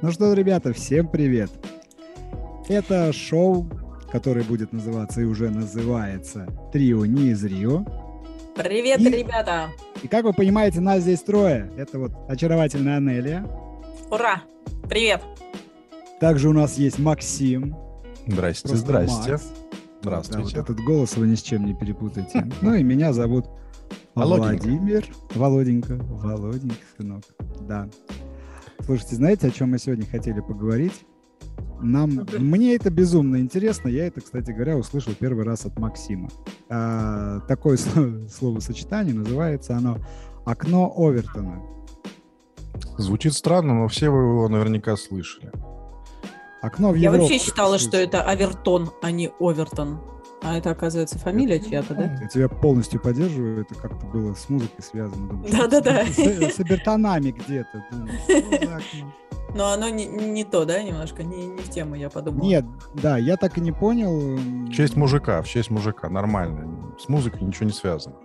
Ну что, ребята, всем привет. Это шоу, которое будет называться и уже называется «Трио не из Рио». Привет, И- ребята! И как вы понимаете, нас здесь трое. Это вот очаровательная Анелия. Ура! Привет! Также у нас есть Максим. Здрасте, Просто здрасте. Макс. Здравствуйте. Да, вот этот голос вы ни с чем не перепутайте. Ну и меня зовут. Владимир. Володенька. Володенька, сынок. Да. Слушайте, знаете, о чем мы сегодня хотели поговорить? Нам, мне это безумно интересно. Я это, кстати говоря, услышал первый раз от Максима. А, такое сло- словосочетание называется оно «окно Овертона». Звучит странно, но все вы его наверняка слышали. Окно в Я Европу. вообще считала, что это Авертон, а не Овертон. А это, оказывается, фамилия чья-то, да? Я тебя полностью поддерживаю. Это как-то было с музыкой связано. Думаю, Да-да-да. С, с обертонами где-то. За окно? Но оно не, не то, да, немножко? Не, не в тему, я подумала. Нет, да, я так и не понял. В честь мужика, в честь мужика, нормально. С музыкой ничего не связано.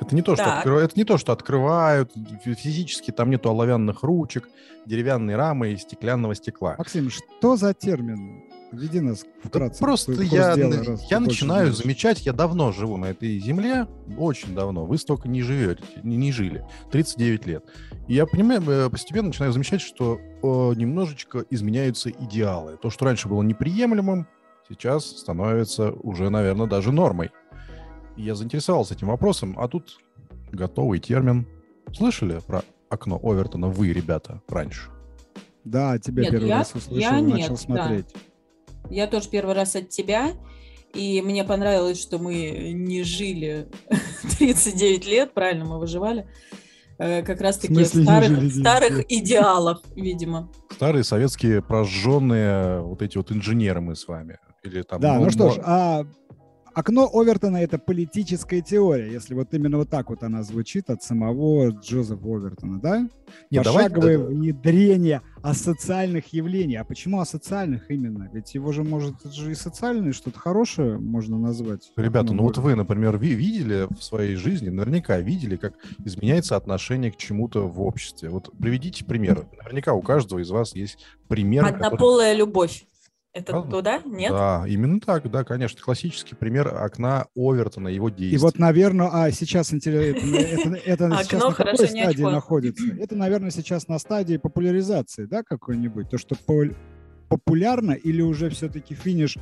Это не то, что, Так. откры- это не то, что открывают фи- физически, там нету оловянных ручек, деревянной рамы и стеклянного стекла. Максим, что за термин? Веди нас Да вкратце. просто в курс я, дела, я больше начинаю знаешь. замечать, я давно живу на этой земле, очень давно, вы столько не живете, не, не жили, 39 лет. И я понимаю, э, постепенно начинаю замечать, что э, немножечко изменяются идеалы. То, что раньше было неприемлемым, сейчас становится уже, наверное, даже нормой. Я заинтересовался этим вопросом, а тут готовый термин. Слышали про окно Овертона вы, ребята, раньше? Да, тебя Нет, первый я- раз услышал я и нет, начал да. смотреть. Я тоже первый раз от тебя, и мне понравилось, что мы не жили 39 лет, правильно, мы выживали. э, Как раз-таки смысле не старых, жили 9 старых лет? идеалов, видимо. Старые советские прожженные вот эти вот инженеры мы с вами. Или там, Да, мо- ну что ж, а окно Овертона это политическая теория, если вот именно вот так вот она звучит от самого Джозефа Овертона, да? Не, давай- Пошаговое да- внедрение асоциальных явлений. А почему асоциальных именно? Ведь его же, может, это же и социальное что-то хорошее можно назвать. Ребята, окном ну вот вы, например, ви- видели в своей жизни, наверняка видели, как изменяется отношение к чему-то в обществе. Вот приведите пример. Наверняка у каждого из вас есть пример. который- Однополая любовь. Это Правда? туда? Нет? Да, именно так, да, конечно. Классический пример окна Овертона, его И действий. вот, наверное, а сейчас интересно, это, это Окно сейчас на какой стадии очко. находится? Это, наверное, сейчас на стадии популяризации, да, какой-нибудь? То, что популярно или уже все-таки финиш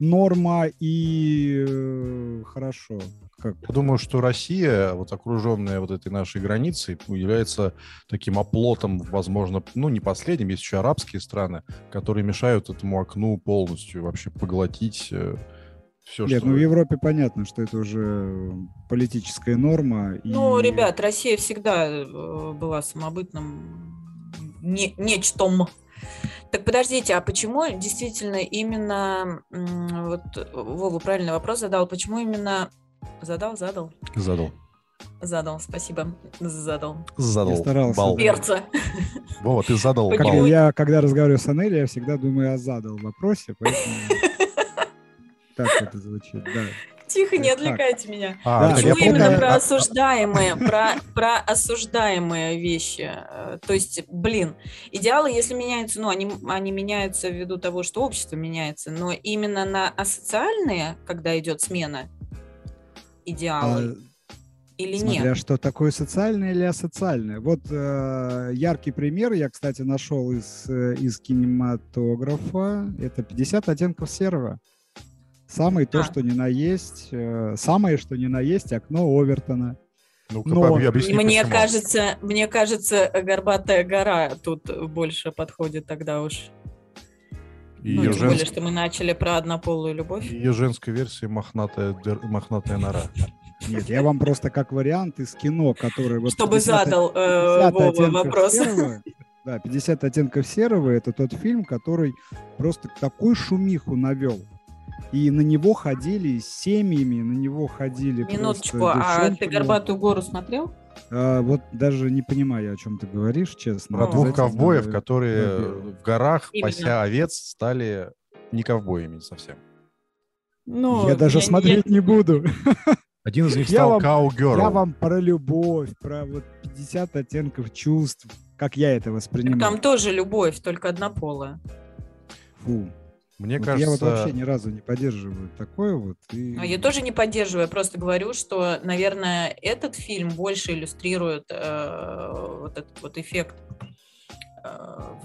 норма и э, хорошо? Как? Я думаю, что Россия, вот окруженная вот этой нашей границей, является таким оплотом, возможно, ну, не последним, есть еще арабские страны, которые мешают этому окну полностью вообще поглотить все, Нет, что... ну в Европе понятно, что это уже политическая норма. и- Ну, ребят, Россия всегда э, была самобытным не, нечтом. Так подождите, а почему действительно именно, вот Вова правильный вопрос задал, почему именно, задал, задал, Задал. задал, спасибо, задал, Задал. Я старался, бал. перца. Вова, ты задал Как бал. я, когда разговариваю с Анелей, я всегда думаю о задал вопросе, поэтому так это звучит, да. Тихо, не отвлекайте меня. А, Почему я именно помню, про осуждаемые, про, про осуждаемые вещи? Э, То есть, блин, идеалы, если меняются, ну, они, они меняются ввиду того, что общество меняется, но именно на асоциальные, когда идет смена идеалы, А, или Смотря нет? что такое социальное или асоциальное. Вот э, яркий пример я, кстати, нашел из, э, из кинематографа. Это 50 оттенков серого. То, А. что ни на есть, э, самое, что ни на есть, окно Овертона. Ну-ка, Но- объясни, Мне почему. кажется, мне кажется, горбатая гора тут больше подходит тогда уж. И ну, тем более, женс- что мы начали про однополую любовь. ее женской версии мохнатая, дыр- мохнатая нора. Нет, я вам просто как вариант из кино, который... вот Чтобы 50 задал э, 50 Вова оттенков вопрос. серого. Да, 50 оттенков серого это тот фильм, который просто такую шумиху навел. И на него ходили с семьями, на него ходили Минуточку, а ты горбатую гору смотрел? А, вот даже не понимаю, о чем ты говоришь, честно. Про двух ковбоев, э, которые во-первых. в горах, Именно. пася овец, стали не ковбоями совсем. Ну, Я даже я- смотреть не буду. Один из них Я стал Cowgirl. Я вам про любовь, про вот 50 оттенков чувств, как я это воспринимаю. Там тоже любовь, только однополая. Фу. Мне Вот кажется... Я вот вообще ни разу не поддерживаю такое вот. и- А Я тоже не поддерживаю, я просто говорю, что, наверное, этот фильм больше иллюстрирует э, вот этот вот эффект э,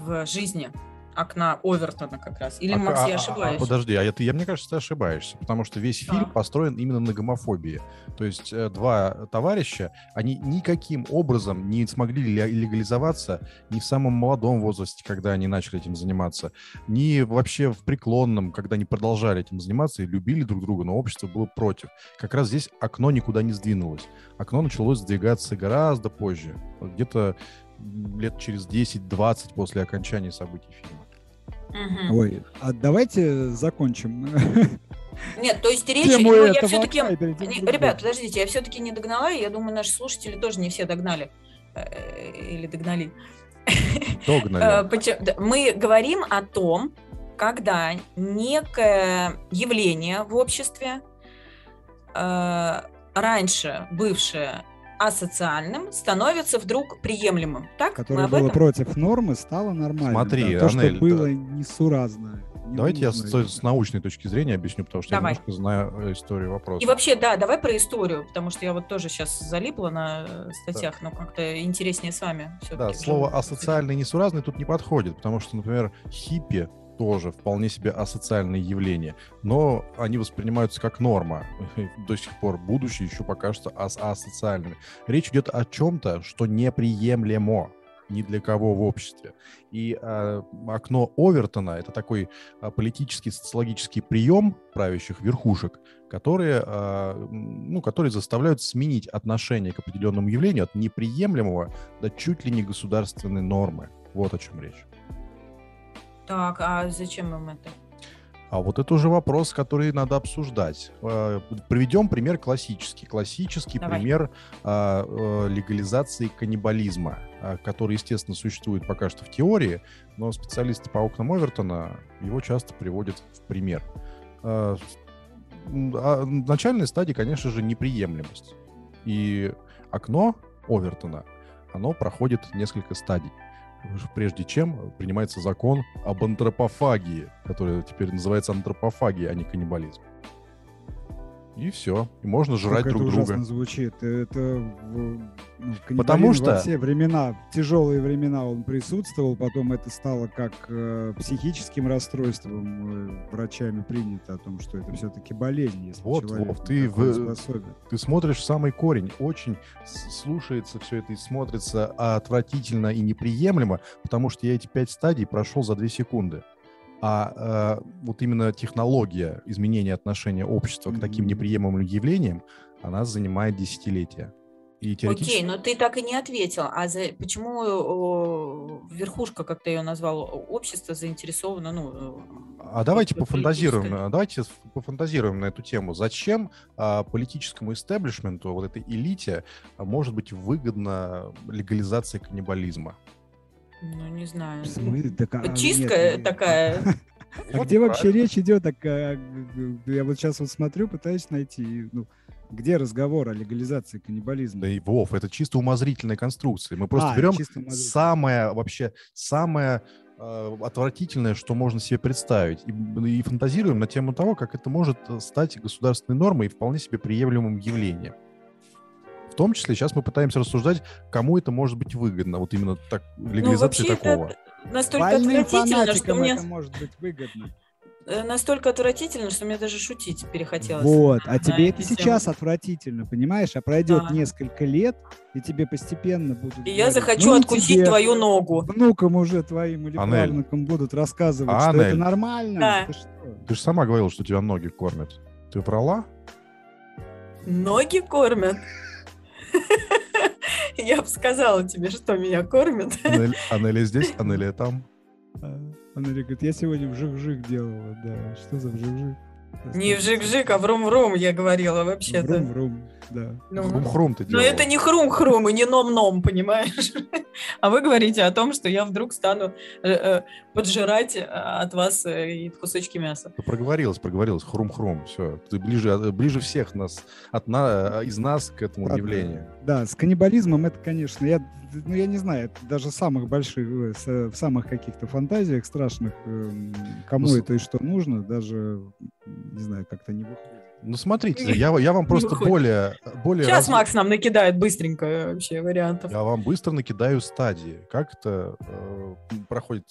в жизни окна Овертона как раз. Или, А- Макс, а- я а- ошибаюсь? А, подожди, а это, я, мне кажется, ты ошибаешься, потому что весь фильм Так. построен именно на гомофобии. То есть э, два товарища, они никаким образом не смогли ле- легализоваться ни в самом молодом возрасте, когда они начали этим заниматься, ни вообще в преклонном, когда они продолжали этим заниматься и любили друг друга, но общество было против. Как раз здесь окно никуда не сдвинулось. Окно началось сдвигаться гораздо позже, где-то лет через 10-20 после окончания событий фильма. Мгм. Ой, а давайте закончим Нет, то есть речь... тему ну, я все-таки... Ребят, подождите, я все-таки не догнала, и я думаю, наши слушатели тоже не все догнали. Э, Или догнали. Догнали. Э, Мы говорим о том, когда некое явление в обществе, э, раньше бывшее асоциальным, становится вдруг приемлемым. Так? Которое было этом? против нормы, стало нормально. Смотри, да. то, что Анель, было да. несуразно. Давайте я с, с научной точки зрения объясню, потому что Давай. я немножко знаю э, историю вопроса. И вообще, да, давай про историю, потому что я вот тоже сейчас залипла на э, статьях, но как-то интереснее с вами. Да, слово асоциальный и несуразный тут не подходит, потому что, например, хиппи тоже вполне себе асоциальные явления, но они воспринимаются как норма. До сих пор, будучи еще пока что ас- асоциальными. Речь идет о чем-то, что неприемлемо ни для кого в обществе. И э, окно Овертона — это такой э, политический, социологический прием правящих верхушек, которые, э, ну, которые заставляют сменить отношение к определенному явлению от неприемлемого до чуть ли не государственной нормы. Вот о чем речь. Так, а зачем им это? А вот это уже вопрос, который надо обсуждать. Э, Приведем пример классический. Классический Давай. пример а, э, легализации каннибализма, а, который, естественно, существует пока что в теории, но специалисты по окнам Овертона его часто приводят в пример. С- м, а в начальной стадии, конечно же, неприемлемость. И окно Овертона, оно проходит несколько стадий прежде чем принимается закон об антропофагии, который теперь называется антропофагия, а не каннибализм. И все. И можно жрать Как друг это друга. звучит. Это в- ну, Потому что- во все времена, в тяжелые времена он присутствовал, потом это стало как э, психическим расстройством э, врачами принято о том, что это все-таки болезнь, если Вот, человек Вов, ты в- способен. Ты смотришь в самый корень. Очень слушается все это и смотрится отвратительно и неприемлемо, потому что я эти пять стадий прошел за две секунды. А э, вот именно технология изменения отношения общества к таким неприемлемым явлениям, она занимает десятилетия. И теоретически... Окей, но ты так и не ответил. А за... почему о, верхушка, как ты ее назвал, общество заинтересовано, ну... А давайте пофантазируем, а давайте пофантазируем на эту тему. Зачем а, политическому истеблишменту, вот этой элите, а, может быть выгодна легализация каннибализма? Ну, не знаю. В смысле? Так, а, Чистка нет, такая. А где вообще речь идет? Так, а, я вот сейчас вот смотрю, пытаюсь найти, ну, где разговор о легализации каннибализма? Да и Вов, это чисто умозрительная конструкция. Мы просто А, берем самое вообще самое э, отвратительное, что можно себе представить, и, и фантазируем на тему того, как это может э, стать государственной нормой и вполне себе приемлемым явлением. В том числе сейчас мы пытаемся рассуждать, кому это может быть выгодно, вот именно так Ну, легализация вообще такого. это настолько Больным отвратительно, что мне... это может быть выгодно. э, Настолько отвратительно, что мне даже шутить перехотелось. Вот, а тебе это тему. сейчас отвратительно, понимаешь? А пройдет Да. несколько лет, и тебе постепенно будут И я говорить, захочу «Ну, откусить тебе, твою ногу. Внукам уже твоим или Анель. правнукам будут рассказывать, что это нормально. Да. Ты что? Ты же сама говорила, что тебя ноги кормят. Ты врала? Ноги кормят. Я бы сказала тебе, что меня кормят. Анель, Анеля здесь, Анеля там. А, Анель говорит, я сегодня вжик-вжик делала, да. Что за вжик-вжик? Не вжик-вжик, а врум-врум, я говорила вообще-то. Врум-врум, да. Ну, Хрум-хрум ты Но делала. это не хрум-хрум и не ном-ном, понимаешь? А вы говорите о том, что я вдруг стану э, э, поджирать э, от вас и кусочки мяса. Ты проговорилась, проговорилась. Хрум-хрум. Все. Ты ближе, ближе всех нас, от на, из нас к этому Ладно. явлению. Да, с каннибализмом это, конечно, я, ну, я не знаю, даже самых больших, э, с- в самых каких-то фантазиях страшных, эм, кому Ну, это и что нужно, даже, не знаю, как-то не выходит. Ну, смотрите, я, я вам просто более... более Сейчас раз- Макс нам накидает быстренько э, вообще вариантов. Я вам быстро накидаю стадии. Как это э, проходит,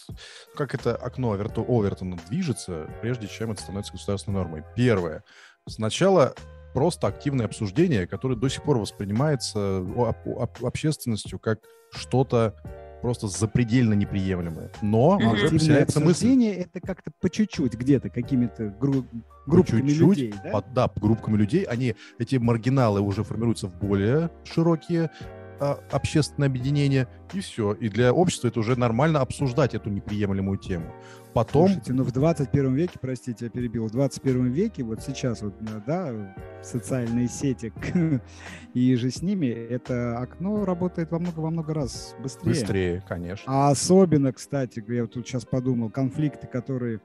как это окно Оверто- Овертона движется, прежде чем это становится государственной нормой. Первое. Сначала просто активное обсуждение, которое до сих пор воспринимается общественностью как что-то просто запредельно неприемлемое. Но Мгм. уже поселяется мысль. обсуждение это как-то по чуть-чуть, где-то, какими-то гру- по группками чуть-чуть, людей, да? под- да, группками людей, они, эти маргиналы уже формируются в более широкие а, общественные объединения, и все. И для общества это уже нормально обсуждать эту неприемлемую тему. Потом, Слушайте, ну в 21 веке, простите, я перебил, в 21 веке, вот сейчас вот, э, да, социальные сети и же с ними, это окно работает во много, во много раз быстрее. быстрее, конечно. А особенно, кстати, я вот тут сейчас подумал, конфликты, которые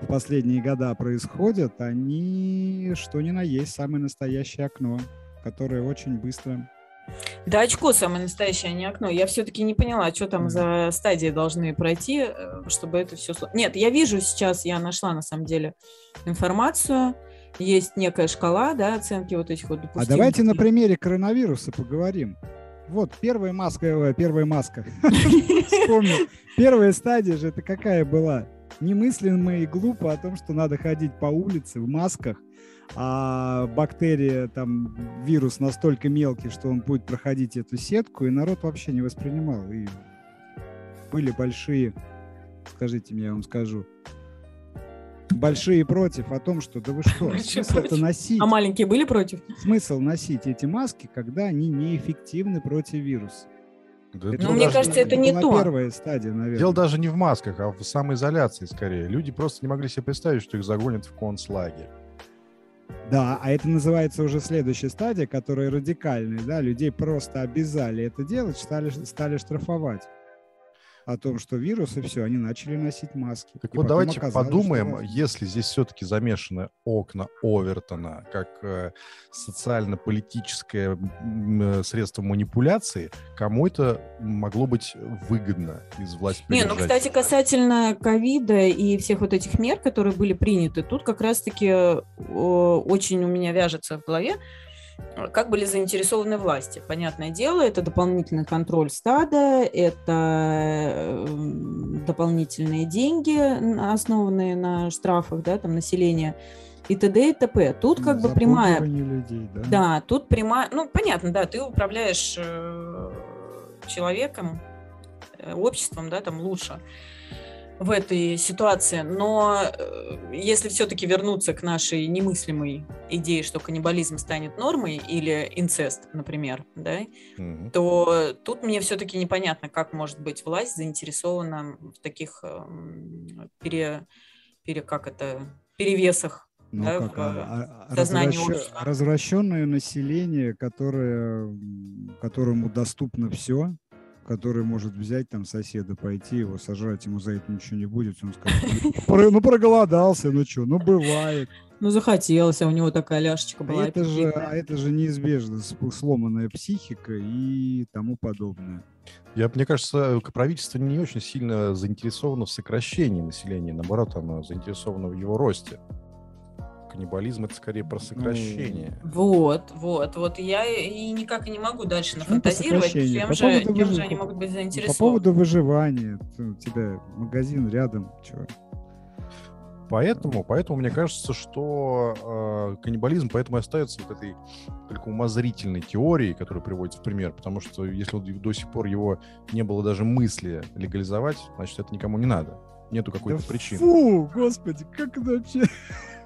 в последние года происходят, они что ни на есть самое настоящее окно, которое очень быстро... Да очко самое настоящее, а не окно. Я все-таки не поняла, что там за стадии должны пройти, э, чтобы это все... Нет, я вижу сейчас, я нашла на самом деле информацию. Есть некая шкала, да, оценки вот этих вот А допустимых. давайте на примере коронавируса поговорим. Вот первая маска, э, первая маска. Вспомнил. Первая стадия же это какая была? Немыслимо и глупо о том, что надо ходить по улице в масках, а бактерия, там, вирус настолько мелкий, что он будет проходить эту сетку, и народ вообще не воспринимал. И были большие, скажите мне, я вам скажу, большие против о том, что да вы что, Большие смысл это против. носить? А маленькие были против? смысл носить эти маски, когда они неэффективны против вируса? Да Ну, дело мне даже- кажется, это не была то. первая стадия, наверное. Дело даже не в масках, а в самоизоляции скорее. Люди просто не могли себе представить, что их загонят в концлагерь. Да, а это называется уже следующая стадия, которая радикальная, да, людей просто обязали это делать, стали, стали штрафовать о том, что вирус и все, они начали носить маски. Так И вот, давайте подумаем, что- если здесь все-таки замешаны окна Овертона как э, социально-политическое э, средство манипуляции, кому это могло быть выгодно из власти Не, ну, кстати, касательно ковида и всех вот этих мер, которые были приняты, тут как раз-таки э, очень у меня вяжется в голове, как были заинтересованы власти. Понятное дело, это дополнительный контроль стада, это э, дополнительные деньги, основанные на штрафах, да, там, населения и т.д. и т.п. Тут как бы прямая людей, да. да, тут прямая, ну понятно, да, ты управляешь э, человеком, э, обществом, да, там лучше в этой ситуации. Но э, если все-таки вернуться к нашей немыслимой идее, что каннибализм станет нормой или инцест, например, да, Мгм. то тут мне все-таки непонятно, как может быть власть заинтересована в таких эм, пере, пере, как это, перевесах. Ну, да, как, в, а- а- сознании развращё- общества. развращенное население, которое, которому доступно все, который может взять там соседа, пойти его сожрать, ему за это ничего не будет, он скажет, «Ну, ну проголодался, ну что, ну бывает. Ну, захотелось, а у него такая ляшечка А была. это же, а это же неизбежно, сломанная психика и тому подобное. Я, мне кажется, правительство не очень сильно заинтересовано в сокращении населения, наоборот, оно заинтересовано в его росте. Каннибализм это скорее про сокращение. Вот, вот, вот я и никак и не могу дальше нафантазировать, чем По же, чем выжи- же они могут быть По заинтересованы. поводу выживания, у тебя магазин рядом, чё? Поэтому, поэтому мне кажется, что э, каннибализм поэтому и остается вот этой только умозрительной теорией, которая приводится в пример, потому что если вот до сих пор его не было даже мысли легализовать, значит, это никому не надо. Нету какой-то Да причины. Фу, господи, как это вообще?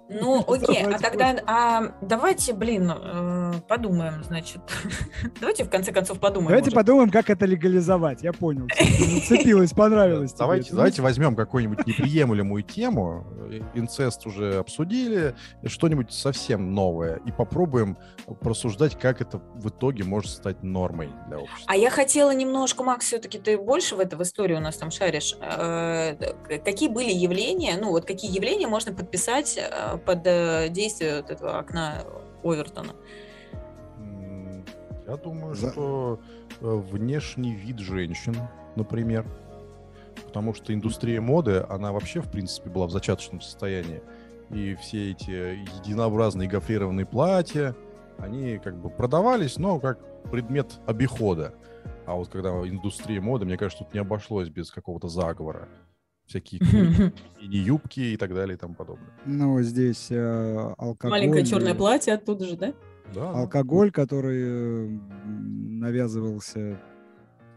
Ну, окей, а тогда, а, давайте, блин, э, подумаем, значит. давайте в конце концов подумаем. Давайте может. подумаем, как это легализовать. Я понял. Зацепилось, понравилось. тебе Давайте, это. давайте возьмем какую-нибудь неприемлемую тему, э, инцест уже обсудили, что-нибудь совсем новое, и попробуем просуждать, как это в итоге может стать нормой для общества. А я хотела немножко, Макс, все-таки ты больше в это в историю у нас там шаришь. Э, Какие были явления, ну вот какие явления можно подписать э, под э, действие вот этого окна Овертона? Я думаю, За- что э, внешний вид женщин, например, потому что индустрия моды, она вообще, в принципе, была в зачаточном состоянии. И все эти единообразные гофрированные платья, они как бы продавались, но как предмет обихода. А вот когда индустрия моды, мне кажется, тут не обошлось без какого-то заговора. Всякие мини-юбки и так далее и тому подобное. Ну, здесь э, алкоголь. Маленькое черное э, платье оттуда же, да? Да. Алкоголь, который э, навязывался...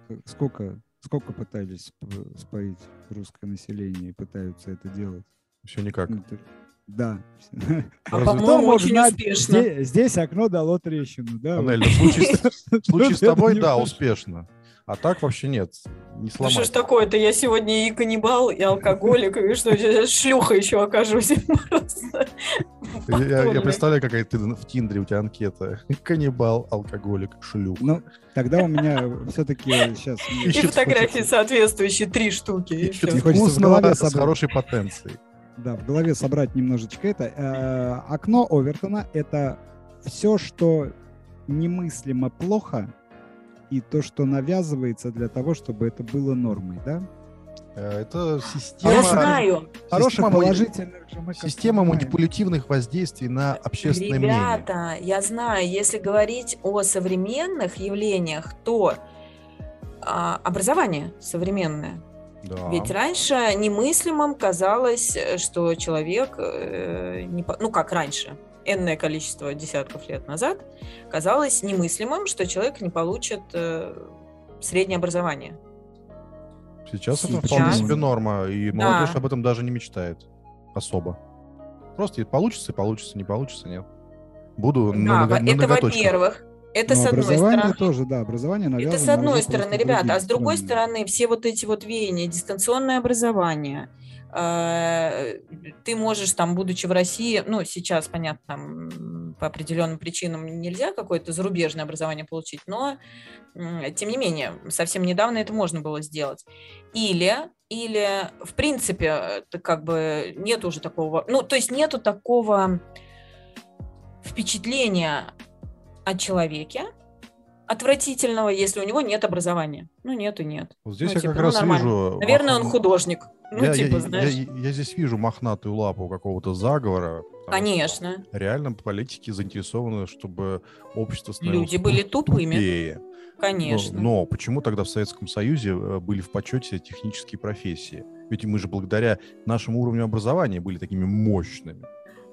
э, Сколько, сколько пытались сп- споить русское население и пытаются это делать? Все никак. Ну, Да. А по-моему, очень знать, успешно. Здесь, здесь окно дало трещину, да? Анель, ну, в случае с- в случае с тобой, не да, успешно. А так вообще нет. Не Ну что ж сломать. такое-то? Я сегодня и каннибал, и алкоголик, и что, сейчас шлюха еще окажусь. Я, представляю, какая ты в Тиндере, у тебя анкета. Каннибал, алкоголик, шлюх. Ну, тогда у меня все-таки сейчас... И фотографии соответствующие, три штуки. и Ищет вкусного голове с хорошей потенцией. Да, в голове собрать немножечко это. Э, Окно Овертона — это все, что немыслимо плохо, и то, что навязывается для того, чтобы это было нормой, да? Э, Это система, Я знаю. Хороших, положительных же мы система понимаем. манипулятивных воздействий на общественное мнение. Ребята, я знаю, если говорить о современных явлениях, то а, образование современное. Да. Ведь раньше немыслимым казалось, э, что человек, э, не ну как раньше, энное количество десятков лет назад, казалось немыслимым, что человек не получит э, среднее образование. Сейчас, это Сейчас. вполне себе норма, и Да. молодежь об этом даже не мечтает особо. Просто и получится, и получится, не получится, нет. Буду Да, на это ноготочках. во-первых. Это Но с одной стороны. тоже, да, образование Это навязано с на одной стороны, ребята, а с другой стороны, все вот эти вот веяния, дистанционное образование, ты можешь там, будучи в России, ну, сейчас, понятно, по определенным причинам нельзя какое-то зарубежное образование получить, но, тем не менее, совсем недавно это можно было сделать. Или, или, в принципе, это как бы нет уже такого, ну, то есть нету такого впечатления о человеке, отвратительного, если у него нет образования. Ну, нет и нет. Вот здесь Ну, я типа, как ну, раз нормально. вижу... Наверное, он художник. Ну, я, типа, я- знаешь. я- я здесь вижу мохнатую лапу какого-то заговора. Конечно. Реально политики заинтересованы, чтобы общество становилось Люди были туп- тупыми. тупее. Конечно. Но, но почему тогда в Советском Союзе э, были в почете технические профессии? Ведь мы же благодаря нашему уровню образования были такими мощными.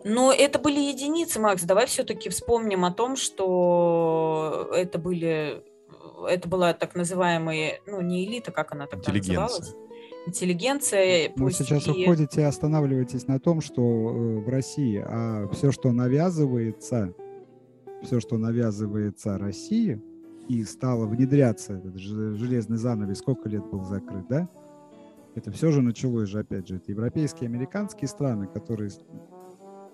Но это были единицы, Макс. Давай все-таки вспомним о том, что это были, это была так называемая, ну не элита, как она тогда Интеллигенция. называлась? Интеллигенция. Вы пусть сейчас и- уходите и останавливаетесь на том, что э, в России а все, что навязывается, все, что навязывается России, и стало внедряться, этот же- железный занавес, сколько лет был закрыт, да? Это все же началось же, опять же, это европейские, американские страны, которые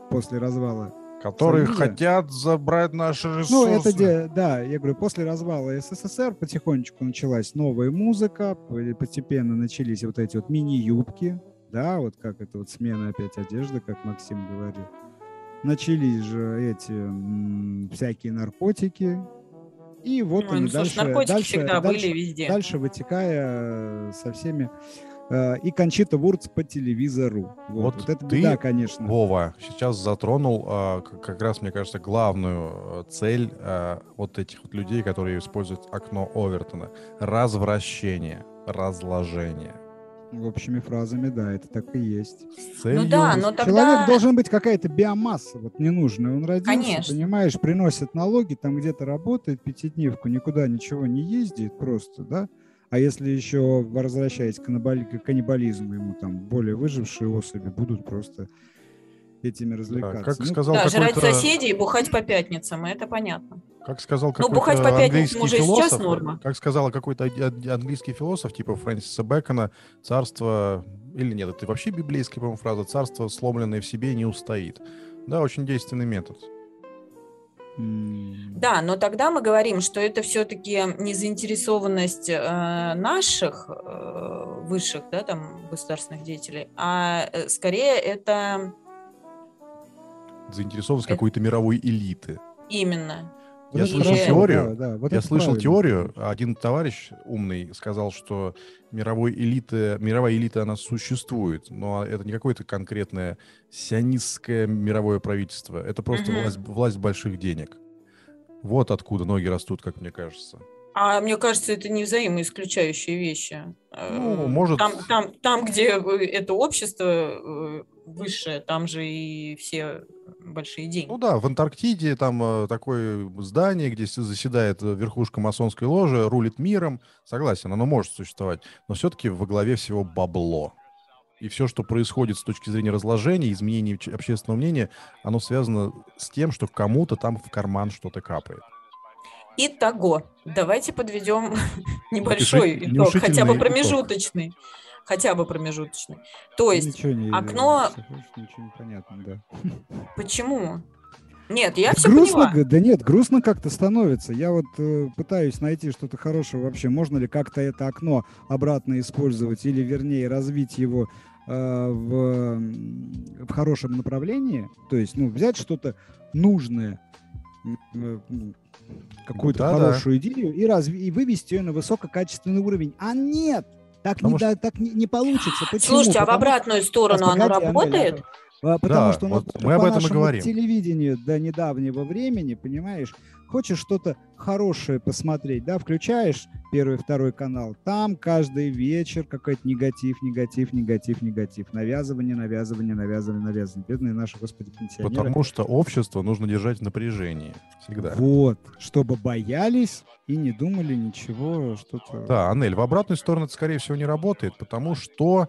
после развала Которые Союза? хотят забрать наши ресурсы. Ну, это, де- да, я говорю, после развала СССР потихонечку началась новая музыка, постепенно начались вот эти вот мини-юбки, да, вот как это вот смена опять одежды, как Максим говорил. Начались же эти м, всякие наркотики, и вот Ой, они ну, слушай, дальше, наркотики дальше, всегда дальше, были везде. дальше вытекая со всеми и Кончита Вурц по телевизору. Вот, Вот вот это ты, беда, конечно. Вова, сейчас затронул к- как раз, мне кажется, главную э, цель вот этих вот людей, которые используют окно Овертона. Развращение, разложение. Общими фразами, да, это так и есть. Целью... Ну да, но Человек тогда... должен быть какая-то биомасса, вот ненужная. Он родился, Конечно. понимаешь, приносит налоги, там где-то работает пятидневку, никуда ничего не ездит просто, да? А если еще возвращаясь к каннибали- к каннибализму, ему там более выжившие особи будут просто этими развлекаться. как Ну, сказал Да, жрать какой-то- соседей и бухать по пятницам, это понятно. Как сказал Ну, какой-то бухать по пятницам английский уже и сейчас философ, норма. как сказал какой-то ан- английский философ, типа Фрэнсиса Бэкона, царство, или нет, это вообще библейская, по-моему, фраза, царство, сломленное в себе, не устоит. Да, очень действенный метод. Да, но тогда мы говорим, что это все-таки не заинтересованность э, наших э, высших, да, там, государственных деятелей, а э, скорее это Заинтересованность Это- какой-то мировой элиты. именно. Я слышал теорию, да, да, вот Я слышал правильно. теорию, один товарищ умный сказал, что мировой элиты, мировая элита, она существует, но это не какое-то конкретное сионистское мировое правительство, это просто Мгм. власть, власть больших денег. Вот откуда ноги растут, как мне кажется. А мне кажется, это не взаимоисключающие вещи. Э, Ну, может- Там, там, там, где э, это общество высшее, там же и все большие деньги. Ну да, в Антарктиде там э, такое здание, где заседает э, верхушка масонской ложи, рулит миром. Согласен, оно может существовать, но все-таки во главе всего бабло. И все, что происходит с точки зрения разложения, изменения ч- общественного мнения, оно связано с тем, что кому-то там в карман что-то капает. Итого, давайте подведем небольшой итог, хотя бы итог. Хотя бы промежуточный. То есть, Ничего не- окно- Ничего не понятно, да. почему? Нет, я Да все грустно, поняла. да нет, грустно как-то становится. Я вот э, пытаюсь найти что-то хорошее вообще. Можно ли как-то это окно обратно использовать или, вернее, развить его э, в, в хорошем направлении? То есть, ну, взять что-то нужное, э, какую-то Да-да. хорошую идею и, разви- и вывести ее на высококачественный уровень. А нет! Так, не, Потому да, так не, не получится. Почему? Слушайте, а в Потому что- обратную сторону Сейчас, оно погоди, работает? а, Потому Да, что у нас вот мы об по этом и говорим. телевидению до недавнего времени, понимаешь, хочешь что-то хорошее посмотреть, да, включаешь первый, второй канал, там каждый вечер какой-то негатив, негатив, негатив, негатив, навязывание, навязывание, навязывание, навязывание. Бедные наши, господи, пенсионеры. Потому что общество нужно держать в напряжении. Всегда. Вот, чтобы боялись и не думали ничего, что-то... Да, Анель, в обратную сторону это, скорее всего, не работает, потому что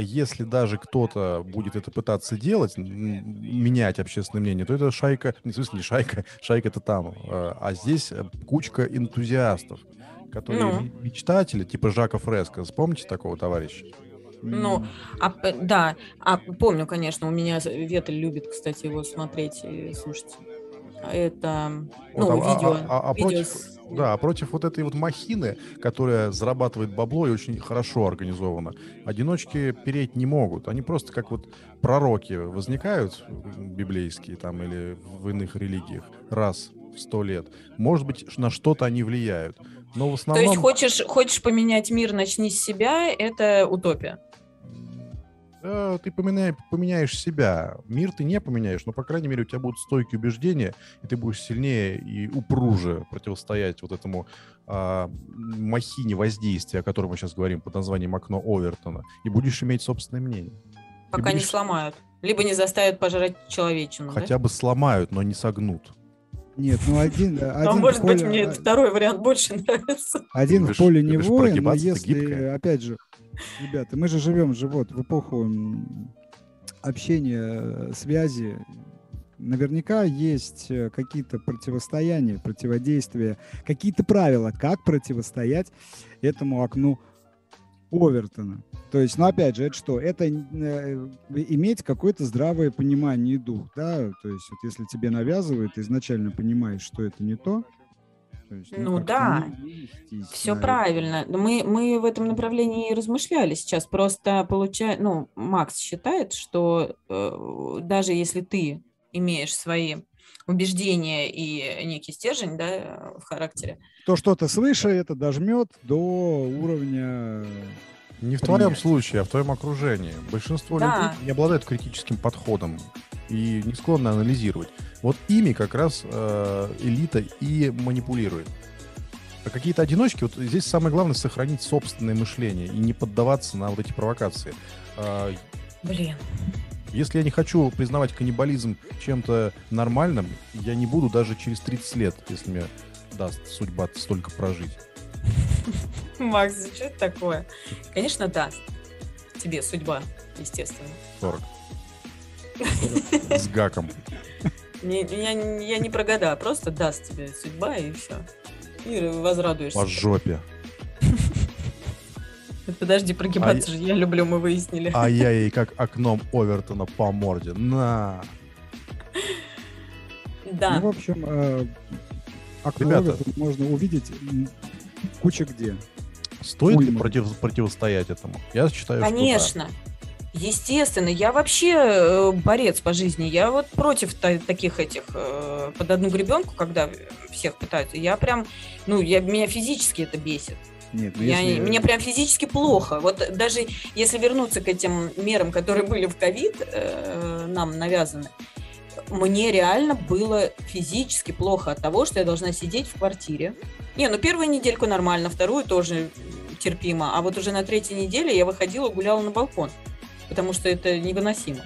если даже кто-то будет это пытаться делать, менять общественное мнение, то это шайка, не в смысле не шайка, шайка это там, а а здесь э, кучка энтузиастов, которые Ну. ме- мечтатели, типа Жака Фреско. Вспомните такого товарища? Ну, А, п- да, а помню, конечно, у меня Ветель любит, кстати, его смотреть и слушать. Это, Вот, ну, а- а- видео. а- а видео против- с- Да, а против вот этой вот махины, которая зарабатывает бабло и очень хорошо организована, одиночки переть не могут. Они просто как вот пророки возникают библейские там или в иных религиях раз в сто лет. Может быть, на что-то они влияют. Но в То основном... есть хочешь, хочешь поменять мир, начни с себя, это утопия. Э, ты поменяй- поменяешь себя. Мир ты не поменяешь, но, по крайней мере, у тебя будут стойкие убеждения, и ты будешь сильнее и упруже противостоять вот этому а, махине воздействия, о котором мы сейчас говорим, под названием «Окно Овертона», и будешь иметь собственное мнение. Пока не будешь- сломают. Либо не заставят пожрать человечину. да? Хотя бы сломают, но не согнут. Нет, ну один, А один может быть, поле- мне а- второй вариант больше нравится. Один Любишь- в поле не воин, но ты если, гибкая. опять же, ребята, мы же живем же вот в эпоху общения, э, связи. Наверняка есть э, какие-то противостояния, противодействия, какие-то правила, как противостоять этому окну Овертона. То есть, ну опять же, это что? Это э, иметь какое-то здравое понимание и дух, да? То есть, вот если тебе навязывают, изначально понимаешь, что это не то. Есть, Ну как-то да. вестись Все на правильно. Мы, мы в этом направлении и размышляли сейчас. Просто получает, ну, Макс считает, что э, даже если ты имеешь свои убеждения и некий стержень, да, в характере, То что-то свыше это дожмет до уровня... Не в твоем случае, а в твоем окружении. Большинство Да. людей не обладают критическим подходом и не склонны анализировать. Вот ими как раз э, элита и манипулирует. А какие-то одиночки, вот здесь самое главное сохранить собственное мышление и не поддаваться на вот эти провокации. А, блин, Если я не хочу признавать каннибализм чем-то нормальным, я не буду даже через 30 лет, если мне даст судьба столько прожить. Макс, что это такое? Конечно, да. Тебе судьба, естественно. 40. С гаком. Не- я, я не про года, а просто даст тебе судьба и все. И возрадуешься. По жопе. Подожди, прогибаться же я люблю, мы выяснили. А я ей как окном Овертона по морде. На. Да. Ну, в общем, э, окно Ребята. Овертона можно увидеть куча где. Стоит ли Уйма. против- противостоять этому? Я считаю, что да. Естественно, я вообще э, борец по жизни. Я вот против та- таких этих э, под одну гребенку, когда всех пытаются. Я прям, ну, я, меня физически это бесит. Нет, ну Я, если- Мне прям физически плохо. Вот даже если вернуться к этим мерам, которые были в ковид, э, нам навязаны, мне реально было физически плохо от того, что я должна сидеть в квартире. Не, ну первую недельку нормально, вторую тоже терпимо, а вот уже на третьей неделе я выходила, гуляла на балкон, потому что это невыносимо.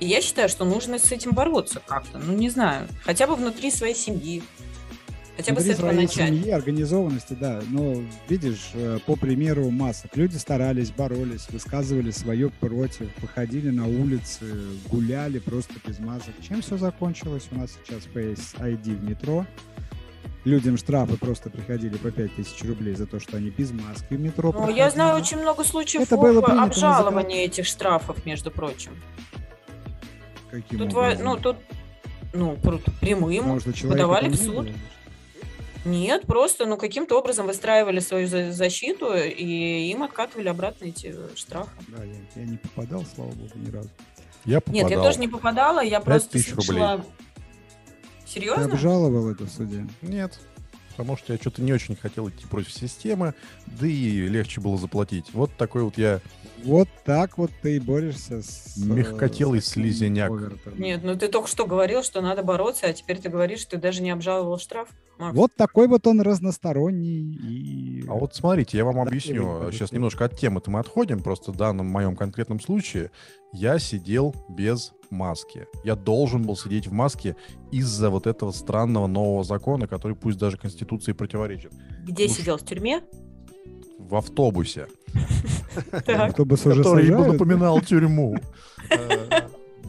И я считаю, что нужно с этим бороться как-то, ну не знаю, хотя бы внутри своей семьи, хотя бы с Внутри этого начать. семьи, организованности, да. Но видишь, э, по примеру масок, люди старались, боролись, высказывали свое против, выходили на улицы, гуляли просто без масок. Чем все закончилось? У нас сейчас Face ID в метро. Людям штрафы просто приходили по 5000 рублей за то, что они без маски в метро Ну, я знаю очень много случаев Это было обжалования этих штрафов, между прочим. Каким Тут, во- ну, тут, ну, пр- прямым. Потому что человека подавали в суд. было. Нет, просто, ну, каким-то образом выстраивали свою за- защиту, и им откатывали обратно эти штрафы. Да, я, я не попадал, слава богу, ни разу. Я попадал. Нет, я тоже не попадала, я просто тысяч рублей. Слышала... Ты Серьезно? обжаловал это в суде? Нет. Потому что я что-то не очень хотел идти против системы, да и легче было заплатить. Вот такой вот я Вот так вот ты и борешься с... э, Мягкотелый с слизняк. Овертоном. Нет, ну ты только что говорил, что надо бороться, а теперь ты говоришь, что ты даже не обжаловал штраф. Макс. Вот такой вот он разносторонний и... А вот смотрите, я вам Да, объясню. Сейчас немножко от темы-то мы отходим. Просто в данном моем конкретном случае я сидел без маски. Я должен был сидеть в маске из-за вот этого странного нового закона, который пусть даже Конституции противоречит. Где ну, сидел? В тюрьме? В автобусе. Автобус уже который ему напоминал тюрьму. Э,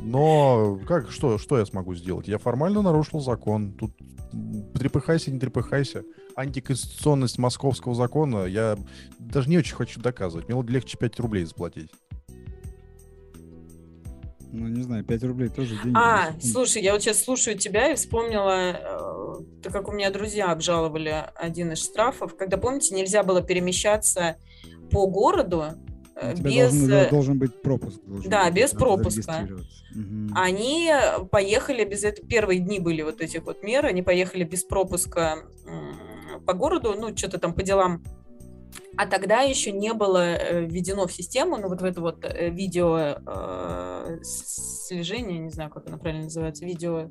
Но как, что, что я смогу сделать? Я формально нарушил закон. Тут трепыхайся, не трепыхайся. Антиконституционность московского закона я даже не очень хочу доказывать. Мне легче 5 рублей заплатить. Ну, не знаю, 5 рублей тоже деньги. А, слушай, я вот сейчас слушаю тебя и вспомнила, э, так как у меня друзья обжаловали один из штрафов, когда, помните, нельзя было перемещаться по городу э, У без... должен, э, должен быть пропуск. должен Да, быть, без пропуска. Они поехали без этого, первые дни были вот этих вот мер, они поехали без пропуска по городу, ну, что-то там по делам. А тогда еще не было э, введено в систему, ну, вот в это вот видео э, слежение, не знаю, как оно правильно называется, видео,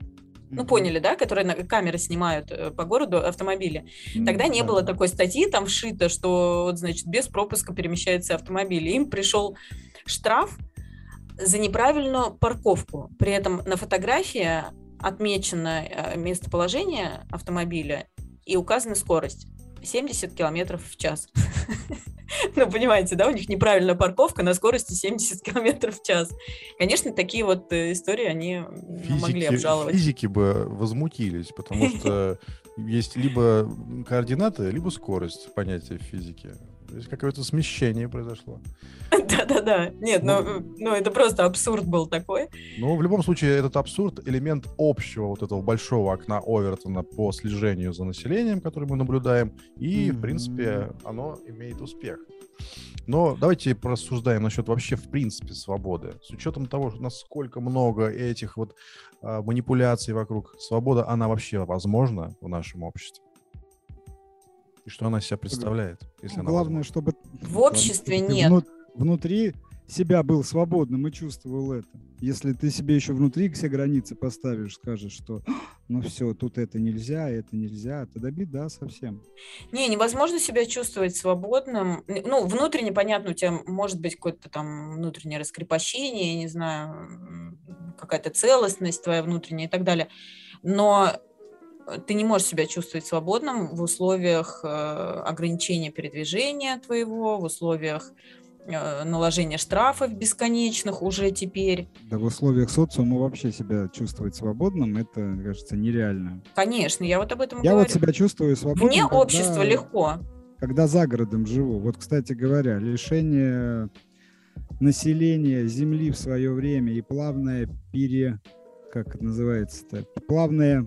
ну, поняли, да, которые на камеры снимают э, по городу автомобили. Тогда не было такой статьи там вшито, что вот, значит, без пропуска перемещается автомобиль. И Им пришел штраф за неправильную парковку. При этом на фотографии отмечено э, местоположение автомобиля и указана скорость. 70 километров в час. Ну, понимаете, да, у них неправильная парковка на скорости 70 километров в час. Конечно, такие вот э, истории они м, могли Физики, обжаловать. физики бы возмутились, потому что есть либо координаты, либо скорость понятия в физике. То есть какое-то смещение произошло. Да-да-да. Нет, ну, ну это просто абсурд был такой. Но в любом случае этот абсурд элемент общего вот этого большого окна Овертона по слежению за населением, который мы наблюдаем, и в принципе оно имеет успех. Но давайте порассуждаем насчет вообще в принципе свободы. С учетом того, насколько много этих вот а, манипуляций вокруг, свобода, она вообще возможна в нашем обществе? И что она из себя представляет, если она Главное, возможна? чтобы... В обществе чтобы нет. внут- Внутри себя был свободным и чувствовал это. Если ты себе еще внутри все границы поставишь, скажешь, что «А, ну все, тут это нельзя, это нельзя, тогда беда совсем. Не, невозможно себя чувствовать свободным. Ну, внутренне, понятно, у тебя может быть какое-то там внутреннее раскрепощение, я не знаю, какая-то целостность твоя внутренняя и так далее. Но ты не можешь себя чувствовать свободным в условиях э, ограничения передвижения твоего, в условиях э, наложение штрафов бесконечных уже теперь. Да в условиях социума вообще себя чувствовать свободным, это, кажется, нереально. Конечно, я вот об этом Я говорю. вот себя чувствую свободным. Вне когда- общества легко. когда за городом живу. Вот, кстати говоря, лишение населения земли в свое время и плавное пере... Как это называется-то? Плавное...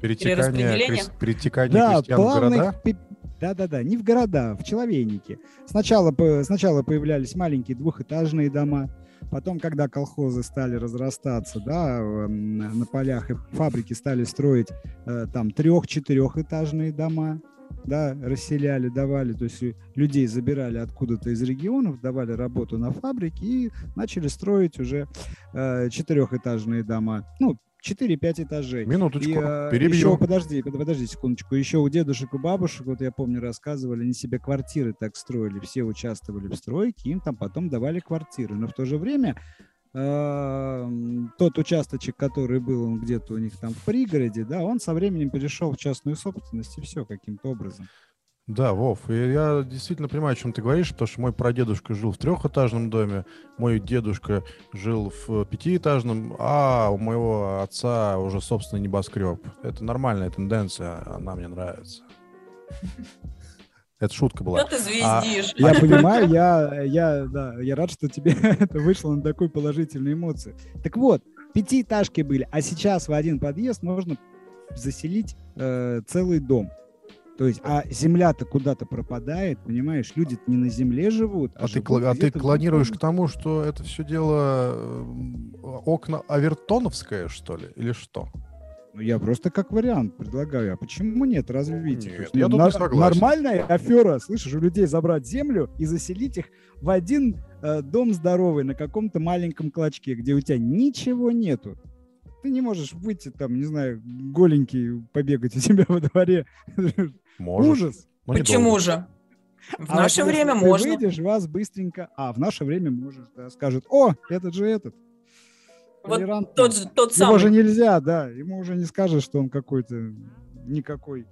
Перетекание, перетекание Да, крестьян в города. плавных... пе- Да-да-да, не в города, в человейники. Сначала, сначала появлялись маленькие двухэтажные дома, потом, когда колхозы стали разрастаться, да, м, на полях и фабрики стали строить э, там трех-четырехэтажные дома, да, расселяли, давали, то есть людей забирали откуда-то из регионов, давали работу на фабрике и начали строить уже э, четырехэтажные дома, ну, 4-5 этажей. Минуточку, И, э, перебью. еще, подожди, под- подожди секундочку. Еще у дедушек и бабушек, вот я помню, рассказывали, они себе квартиры так строили, все участвовали в стройке, им там потом давали квартиры. Но в то же время э, тот участочек, который был он где-то у них там в пригороде, да, он со временем перешел в частную собственность, и все каким-то образом. Да, Вов, и я действительно понимаю, о чем ты говоришь, потому что мой прадедушка жил в трехэтажном доме, мой дедушка жил в пятиэтажном, а у моего отца уже собственный небоскреб. Это нормальная тенденция, она мне нравится. Это шутка была. ты звездишь? Я понимаю, я, я, да, я рад, что тебе это вышло на такой положительной эмоции. Так вот, пятиэтажки были, а сейчас в один подъезд можно заселить э, целый дом. То есть, а земля-то куда-то пропадает, понимаешь? Люди не на земле живут, а, А ты, живут а ты где-то в клонируешь к тому, что это все дело э, окна Авертоновское, что ли, или что? Ну, я просто как вариант предлагаю. А почему нет развития? Нет, я тут не согласен. Нормальная афера, слышишь, у людей забрать землю и заселить их в один э, дом здоровый на каком-то маленьком клочке, где у тебя ничего нету. Ты не можешь выйти там, не знаю, голенький побегать у себя во дворе. Можешь. Ужас. но Почему же? В А наше вот если время ты можно. выйдешь, вас быстренько... А, в наше время можешь, да, скажет, о, этот же этот. Вот Толерантный. Тот, же- тот Его же самый. нельзя, да. Ему уже не скажешь, что он какой-то никакой.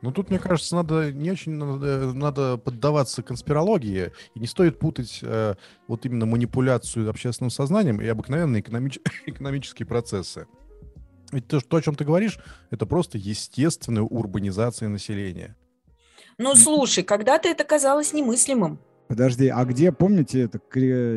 Ну, тут, мне кажется, надо не очень надо, надо поддаваться конспирологии, и не стоит путать э, вот именно манипуляцию общественным сознанием и обыкновенные экономич- экономические процессы. Ведь то, что- то, о чем ты говоришь, это просто естественная урбанизация населения. Ну, слушай, когда-то это казалось немыслимым. Подожди, а где, помните, это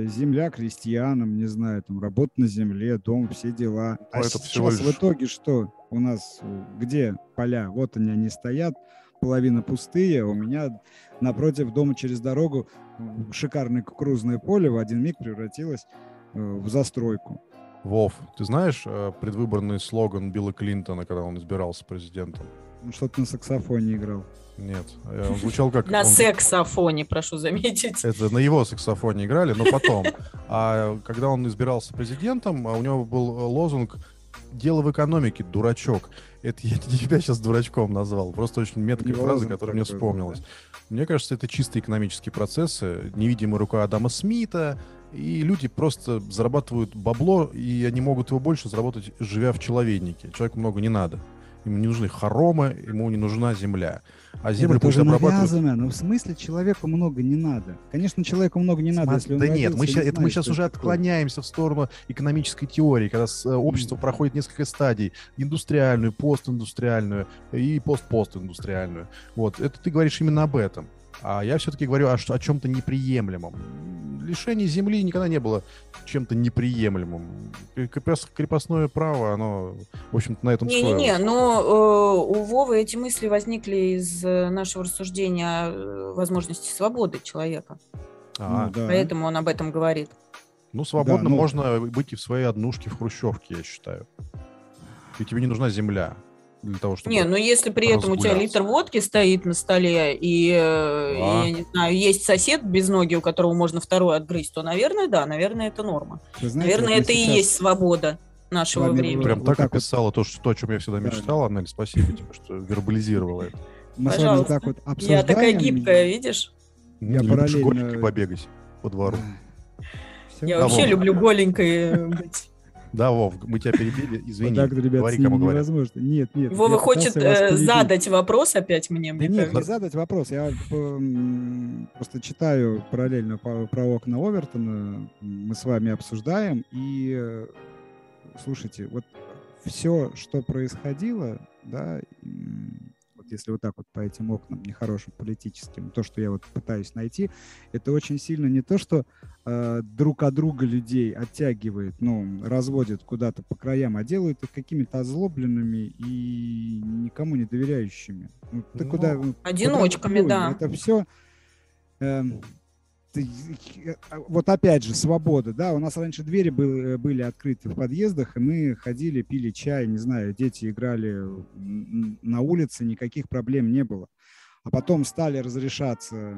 земля крестьянам, не знаю, там работа на земле, дом, все дела. А это сейчас в лишь- итоге что? У нас э, где поля? Вот они, они стоят, половина пустые. У меня напротив дома через дорогу э, шикарное кукурузное поле в один миг превратилось э, в застройку. Вов, ты знаешь э, предвыборный слоган Билла Клинтона, когда он избирался президентом? Он что-то на саксофоне играл. Нет, э, он звучал как... На он- сексофоне, прошу заметить. Это на его саксофоне играли, но потом. А когда он избирался президентом, а у него был э, лозунг «Дело в экономике, дурачок». Это я тебя сейчас дурачком назвал, просто очень меткая Не фраза, которая мне вспомнилась. Мне кажется, это чисто экономические процессы, невидимая рука Адама Смита, и люди просто зарабатывают бабло, и они могут его больше заработать, живя в человейнике. Человеку много не надо. Ему не нужны хоромы, ему не нужна земля. А землю это пусть тоже обрабатывают навязано. Ну, в смысле, человеку много не надо. Конечно, человеку много не надо, Смотри, если он да нет, родился мы и ща- не это мы знает, сейчас что уже такое. отклоняемся в сторону экономической теории, когда э, общество проходит несколько стадий. Индустриальную, постиндустриальную и пост-постиндустриальную. Вот, это ты говоришь именно об этом. А я все-таки говорю о, ш- о чем-то неприемлемом. Лишение земли никогда не было чем-то неприемлемым. Крепос- Крепостное право, оно, в общем-то, на этом Не-не-не, строилось. но э, у Вовы эти мысли возникли из э, нашего рассуждения о э, возможности свободы человека. А, Ну, да. Поэтому он об этом говорит. Ну, свободно Да, ну- можно быть и в своей однушке в Хрущевке, я считаю. И тебе не нужна земля для того, чтобы... Не, ну если при этом у тебя литр водки стоит на столе, и, э, Да. я не знаю, есть сосед без ноги, у которого можно второй отгрызть, то, наверное, да, наверное, это норма. Вы знаете, Наверное, это и есть свобода нашего вами времени. Прям Вот так, так вот. описала то, что, то, о чем я всегда Да. мечтал, Аннель, спасибо тебе, что вербализировала это. Мы с вами Пожалуйста. так вот Я обсуждаем. такая гибкая, видишь? Я Любишь параллельно- голенькой побегать по двору. Всё. Я Да, вообще люблю голенькой быть. Да, Вов, мы тебя перебили, извини. Вот так, ребят, Говори, кому говорят. невозможно. Нет, нет. Вова хочет э, задать вопрос опять мне, Да мне нет, не задать вопрос. Я м, просто читаю параллельно про окна Овертона. Мы с вами обсуждаем. И э, слушайте, вот все, что происходило, да, если вот так вот по этим окнам нехорошим политическим, то, что я вот пытаюсь найти, это очень сильно не то, что э, друг от друга людей оттягивает, ну, разводит куда-то по краям, а делают их какими-то озлобленными и никому не доверяющими. Ну, ты Ну, куда, ну, Одиночками, куда да. Это все... вот опять же, свобода, да, у нас раньше двери были, были открыты в подъездах, и мы ходили, пили чай, не знаю, дети играли на улице, никаких проблем не было. А потом стали разрешаться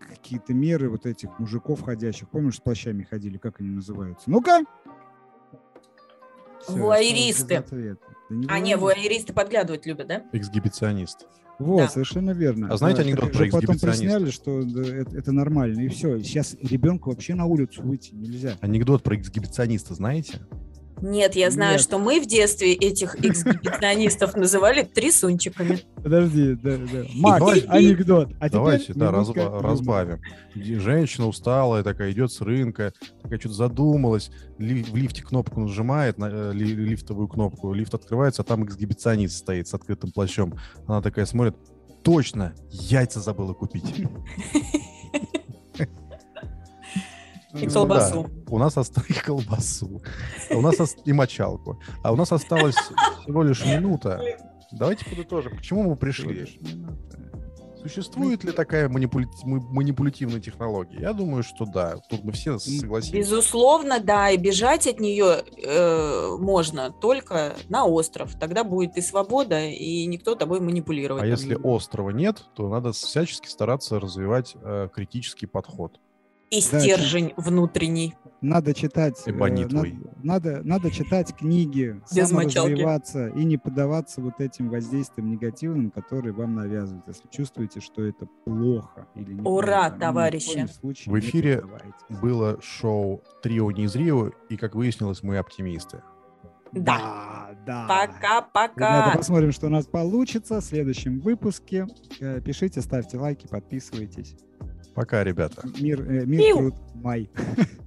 какие-то меры вот этих мужиков ходящих. Помнишь, с плащами ходили, как они называются? Ну-ка! Всё, Вуайеристы. Да А, не, вуайеристы. подглядывать любят, да? Эксгибиционист. Вот, Да. совершенно верно. А знаете анекдот про потом присняли, что это, это нормально, и все. Сейчас ребенку вообще на улицу выйти нельзя. Анекдот про эксгибициониста знаете? Нет, я знаю, Нет. что мы в детстве этих эксгибиционистов называли трясунчиками. Подожди, да, да. Макс, Давай- анекдот. А Давайте, да, минутка разбавим. Женщина усталая такая, идет с рынка, такая что-то задумалась, ли- в лифте кнопку нажимает, на, э, ли- лифтовую кнопку, лифт открывается, а там эксгибиционист стоит с открытым плащом. Она такая смотрит, точно, яйца забыла купить. И колбасу. У нас осталось колбасу. А у нас ос- и мочалку. А у нас осталась всего лишь минута. Давайте подытожим, к чему мы пришли. Существует ли такая манипуля- манипулятивная технология? Я думаю, что да. Тут мы все согласимся. Безусловно, да, и бежать от нее э, можно только на остров. Тогда будет и свобода, и никто тобой манипулировать. А если острова нет, то надо всячески стараться развивать э, критический подход. И Да, стержень внутренний. Надо читать, э, надо, надо, надо читать книги, Без мочалки. саморазвиваться и не поддаваться вот этим воздействиям негативным, которые вам навязывают, если чувствуете, что это плохо или неправильно. Ура, Ну, ни в товарищи. коем случае В не эфире. Было шоу «Трио не из Рио», и, как выяснилось, мы оптимисты. Да. да. Пока-пока. Ребята, посмотрим, что у нас получится в следующем выпуске. Э, Пишите, ставьте лайки, подписывайтесь. Пока, ребята. Мир, э, мир Пиу. труд, май.